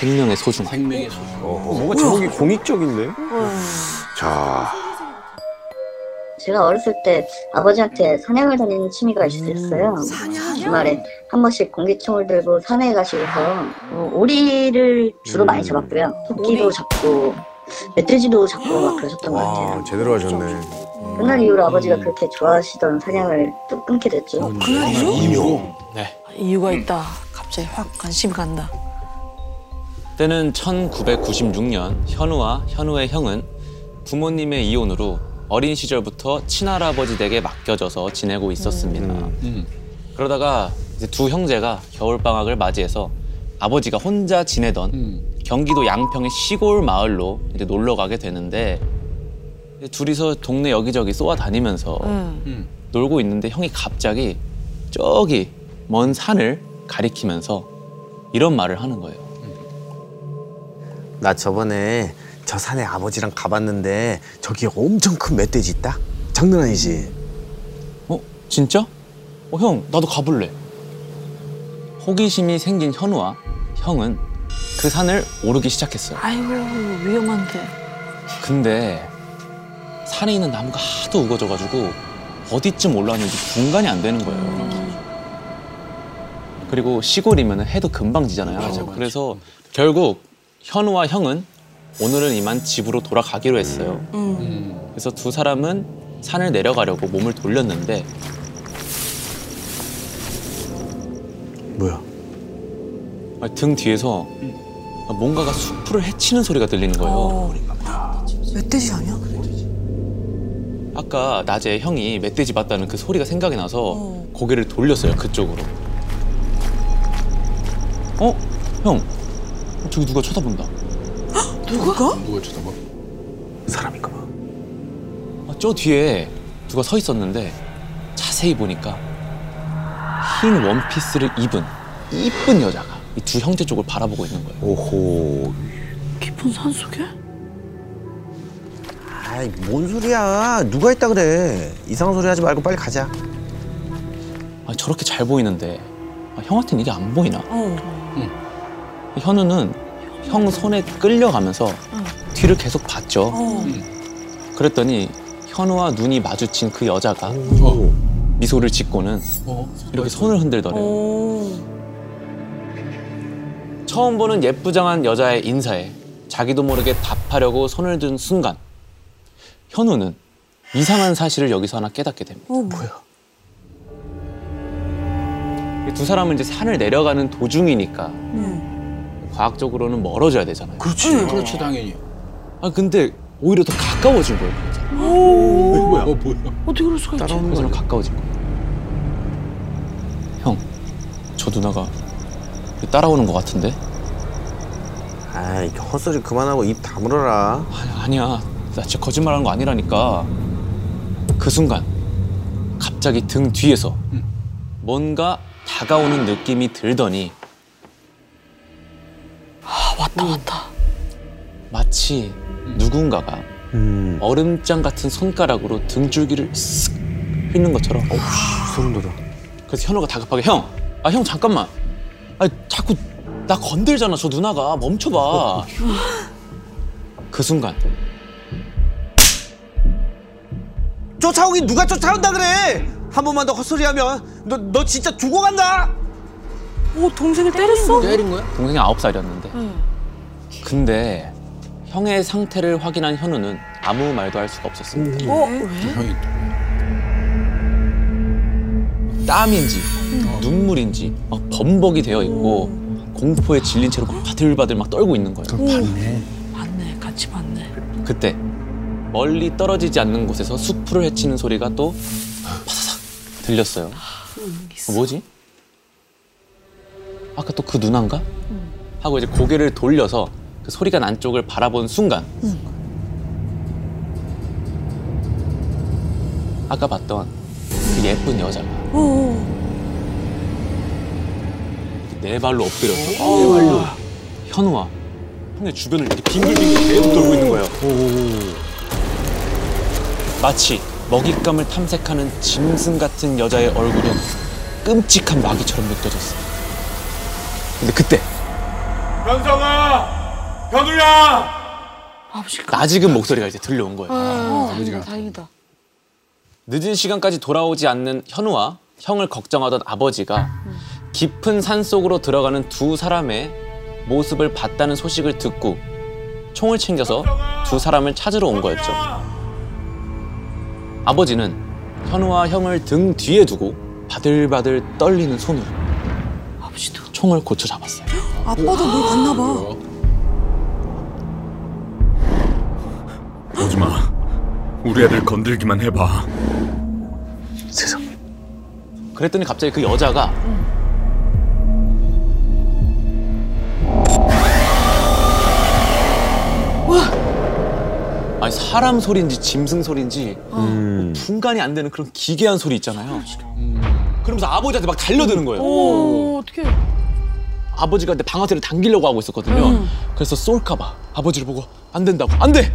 생명의 소중함. 생명의 소중. 뭔가 제목이 공익적인데? 자, 제가 어렸을 때 아버지한테 사냥을 다니는 취미가 있었어요. 주말에 한 번씩 공기총을 들고 산에 가시고서 어, 오리를 주로 많이 잡았고요. 토끼도 잡고 멧돼지도 잡고 막 그러셨던 것 와, 같아요. 제대로 하셨네. 그날 이후로 아버지가 그렇게 좋아하시던 사냥을 또 끊게 됐죠. 그날 이후? 이유로. 네. 이유가 있다. 갑자기 확 관심이 간다. 때는 1996년 현우와 현우의 형은 부모님의 이혼으로 어린 시절부터 친할아버지 댁에 맡겨져서 지내고 있었습니다. 음. 그러다가 이제 두 형제가 겨울방학을 맞이해서 아버지가 혼자 지내던 음. 경기도 양평의 시골 마을로 이제 놀러 가게 되는데 이제 둘이서 동네 여기저기 쏘아 다니면서 응. 음. 놀고 있는데 형이 갑자기 저기 먼 산을 가리키면서 이런 말을 하는 거예요. 나 저번에 저 산에 아버지랑 가봤는데 저기 엄청 큰 멧돼지 있다? 장난 아니지? 어? 진짜? 어, 형, 나도 가볼래. 호기심이 생긴 현우와 형은 그 산을 오르기 시작했어요. 아이고 위험한데. 근데 산에 있는 나무가 하도 우거져가지고 어디쯤 올라왔는지 분간이 안 되는 거예요. 그리고 시골이면 해도 금방 지잖아요. 그래서 결국 현우와 형은 오늘은 이만 집으로 돌아가기로 했어요. 응. 음. 그래서 두 사람은 산을 내려가려고 몸을 돌렸는데 뭐야? 아, 등 뒤에서 뭔가가 수풀을 헤치는 소리가 들리는 거예요. 어. 멧돼지 아니야? 아까 낮에 형이 멧돼지 봤다는 그 소리가 생각이 나서 어. 고개를 돌렸어요 그쪽으로. 어? 형 저기 누가 쳐다본다. 누가? 누가 쳐다봐? 사람인가 봐. 아, 저 뒤에 누가 서 있었는데 자세히 보니까 흰 원피스를 입은 이쁜 여자가 이 두 형제 쪽을 바라보고 있는 거예요. 오호. 깊은 산 속에? 아이, 뭔 소리야. 누가 있다 그래. 이상한 소리 하지 말고 빨리 가자. 아, 저렇게 잘 보이는데 아, 형한테는 이게 안 보이나? 어. 현우는 형 손에 끌려가면서 응. 뒤를 계속 봤죠. 어. 그랬더니 현우와 눈이 마주친 그 여자가 어. 미소를 짓고는 어. 이렇게 손을 흔들더래요. 어. 처음 보는 예쁘장한 여자의 인사에 자기도 모르게 답하려고 손을 든 순간 현우는 이상한 사실을 여기서 하나 깨닫게 됩니다. 어 뭐야? 이두 사람은 이제 산을 내려가는 도중이니까 응. 과학적으로는 멀어져야 되잖아요. 그렇지. 그렇지 당연히. 아 근데 오히려 더 가까워진 거예요. 진짜. 어, 뭐야? 어, 뭐야? 어떻게 그럴 수가 있지? 따라오는 거야. 가까워진 거예요. 형, 저 누나가 따라오는 것 같은데? 아이, 헛소리 그만하고 입 다물어라. 아니, 아니야. 나 진짜 거짓말하는 거 아니라니까. 그 순간 갑자기 등 뒤에서 음. 뭔가 다가오는 느낌이 들더니 아 왔다 왔다. 마치 누군가가 음. 얼음장 같은 손가락으로 등줄기를 쓱 휘는 것처럼 소름 돋아. 그래서 현우가 다급하게 형! 아 형 잠깐만 아 자꾸 나 건들잖아 저 누나가 멈춰봐 그 순간 쫓아오긴 누가 쫓아온다 그래? 한 번만 더 헛소리하면 너, 너 진짜 두고 간다. 오 동생을 때렸어? 때린 거야? 동생이 아홉 살이었는데 응. 근데 형의 상태를 확인한 현우는 아무 말도 할 수가 없었습니다 어 왜? 형이 땀인지 눈물인지 막 범벅이 되어 있고 공포에 질린 채로 막 바들바들 막 떨고 있는 거예요 봤네. 봤네. 같이 봤네. 그때 멀리 떨어지지 않는 곳에서 수풀을 헤치는 소리가 또 파사삭 들렸어요. 어, 뭐지? 아까 또 그 누나인가? 하고 이제 고개를 돌려서 그 소리가 난 쪽을 바라본 순간 아까 봤던 그 예쁜 여자가 오. 네 발로 엎드려서 네 발로 현우와 형의 주변을 이렇게 빙글빙글 계속 돌고 있는 거예요. 마치 먹잇감을 탐색하는 짐승 같은 여자의 얼굴은 끔찍한 마귀처럼 느껴졌어요. 근데 그때 현성아! 현우야! 아버지가. 나지금 목소리가 이제 들려온 거예요. 어, 다행이다, 다행이다. 늦은 시간까지 돌아오지 않는 현우와 형을 걱정하던 아버지가 깊은 산 속으로 들어가는 두 사람의 모습을 봤다는 소식을 듣고 총을 챙겨서 두 사람을 찾으러 온 거였죠. 아버지는 현우와 형을 등 뒤에 두고 바들바들 떨리는 손으로 아버지도. 총을 고쳐 잡았어요. 아빠도 뭘 봤나 봐. 마. 우리 애들 건들기만 해봐. 세상. 그랬더니 갑자기 그 여자가 아니 사람 소리인지 짐승 소리인지 분간이 안 되는 그런 기괴한 소리 있잖아요. 그러면서 아버지한테 막 달려드는 거예요. 오, 어떡해. 아버지가 내 방아쇠를 당기려고 하고 있었거든요. 그래서 쏠까봐 아버지를 보고 안 된다고 안 돼.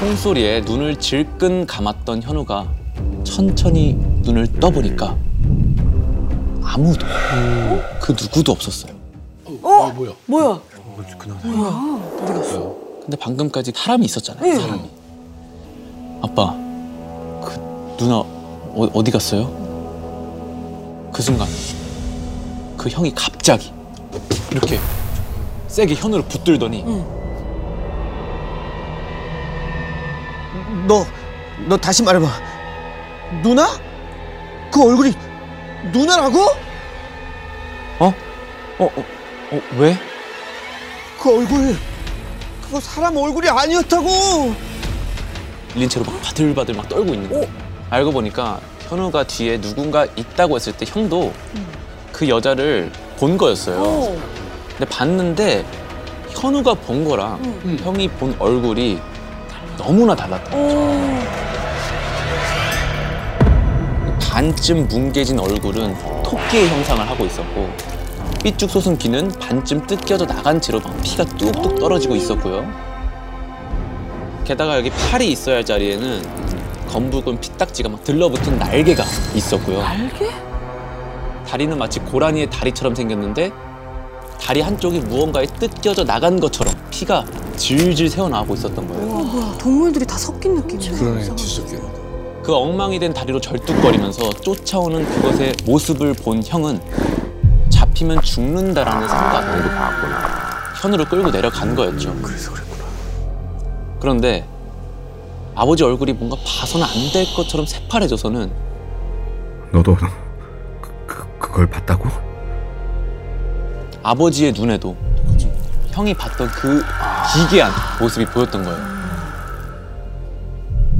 총소리에 눈을 질끈 감았던 현우가 천천히 눈을 떠보니까 아무도 그 누구도 없었어요. 어? 뭐야? 뭐야? 근데 방금까지 사람이 있었잖아요. 사람이. 아빠, 그 누나 어, 어디 갔어요? 그 순간 그 형이 갑자기 이렇게 세게 현우를 붙들더니 너, 너 다시 말해봐. 누나? 그 얼굴이 누나라고? 어? 어? 어? 어? 왜? 그 얼굴 그거 사람 얼굴이 아니었다고. 밀린 채로 막 바들바들 막 떨고 있는 거야. 알고 보니까 현우가 뒤에 누군가 있다고 했을 때 형도 그 여자를 본 거였어요. 어. 근데 봤는데 현우가 본 거랑 형이 본 얼굴이 너무나 달랐다. 오. 반쯤 뭉개진 얼굴은 토끼의 형상을 하고 있었고 삐쭉 솟은 귀는 반쯤 뜯겨져 나간 채로 막 피가 뚝뚝 떨어지고 있었고요. 게다가 여기 팔이 있어야 할 자리에는 검붉은 피딱지가 막 들러붙은 날개가 있었고요. 날개? 다리는 마치 고라니의 다리처럼 생겼는데 다리 한쪽이 무언가에 뜯겨져 나간 것처럼 피가 질질 새어나오고 있었던 거예요. 뭐야, 동물들이 다 섞인 느낌이네. 그러네, 뒤섞여. 그 엉망이 된 다리로 절뚝거리면서 쫓아오는 그것의 모습을 본 형은 잡히면 죽는다라는 생각으로 현우를 끌고 내려간 거였죠. 그래서 그랬구나. 그런데 아버지 얼굴이 뭔가 봐서는 안 될 것처럼 새파래져서는 너도 그, 그, 그걸 봤다고? 아버지의 눈에도 형이 봤던 그 기괴한 모습이 보였던 거예요.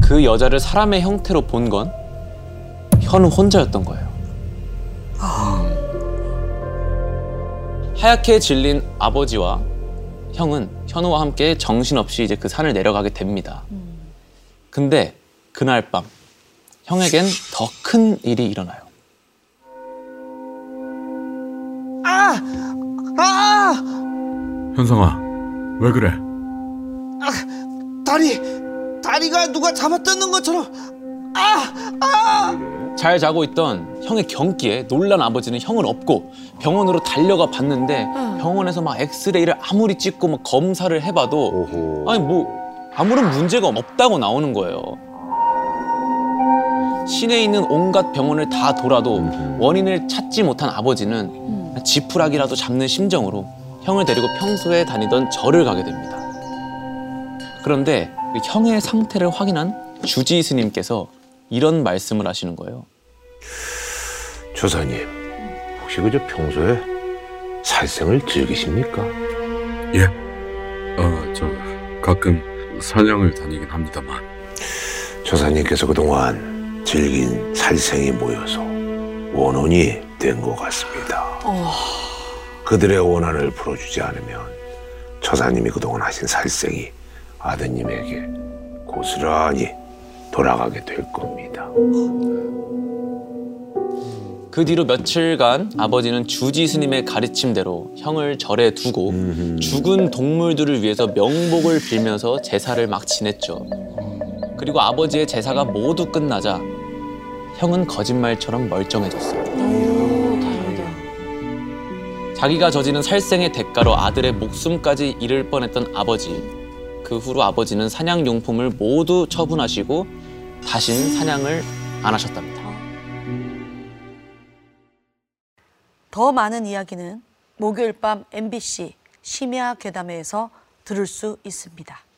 그 여자를 사람의 형태로 본 건 현우 혼자였던 거예요. 하얗게 질린 아버지와 형은 현우와 함께 정신없이 이제 그 산을 내려가게 됩니다. 근데 그날 밤 형에겐 더 큰 일이 일어나요. 현성아, 왜 그래? 다리, 다리가 누가 잡아뜯는 것처럼. 아, 아. 잘 자고 있던 형의 경기에 놀란 아버지는 형을 업고 병원으로 달려가 봤는데 병원에서 막 엑스레이를 아무리 찍고 막 검사를 해봐도 오호. 아니 뭐 아무런 문제가 없다고 나오는 거예요. 시내에 있는 온갖 병원을 다 돌아도 원인을 찾지 못한 아버지는 지푸라기라도 잡는 심정으로 형을 데리고 평소에 다니던 절을 가게 됩니다. 그런데 그 형의 상태를 확인한 주지 스님께서 이런 말씀을 하시는 거예요. 조사님, 혹시 그저 평소에 살생을 즐기십니까? 예. 어, 저 가끔 사냥을 다니긴 합니다만. 조사님께서 그동안 즐긴 살생이 모여서 원혼이 된 것 같습니다. 그들의 원한을 풀어주지 않으면 처사님이 그동안 하신 살생이 아드님에게 고스란히 돌아가게 될 겁니다. 그 뒤로 며칠간 아버지는 주지 스님의 가르침대로 형을 절에 두고 죽은 동물들을 위해서 명복을 빌면서 제사를 막 지냈죠. 그리고 아버지의 제사가 모두 끝나자 형은 거짓말처럼 다행이다. 자기가 저지른 살생의 대가로 아들의 목숨까지 잃을 뻔했던 아버지. 그 후로 아버지는 사냥 용품을 모두 처분하시고 다신 사냥을 안 하셨답니다. 더 많은 이야기는 목요일 밤 MBC 심야 괴담회에서 들을 수 있습니다.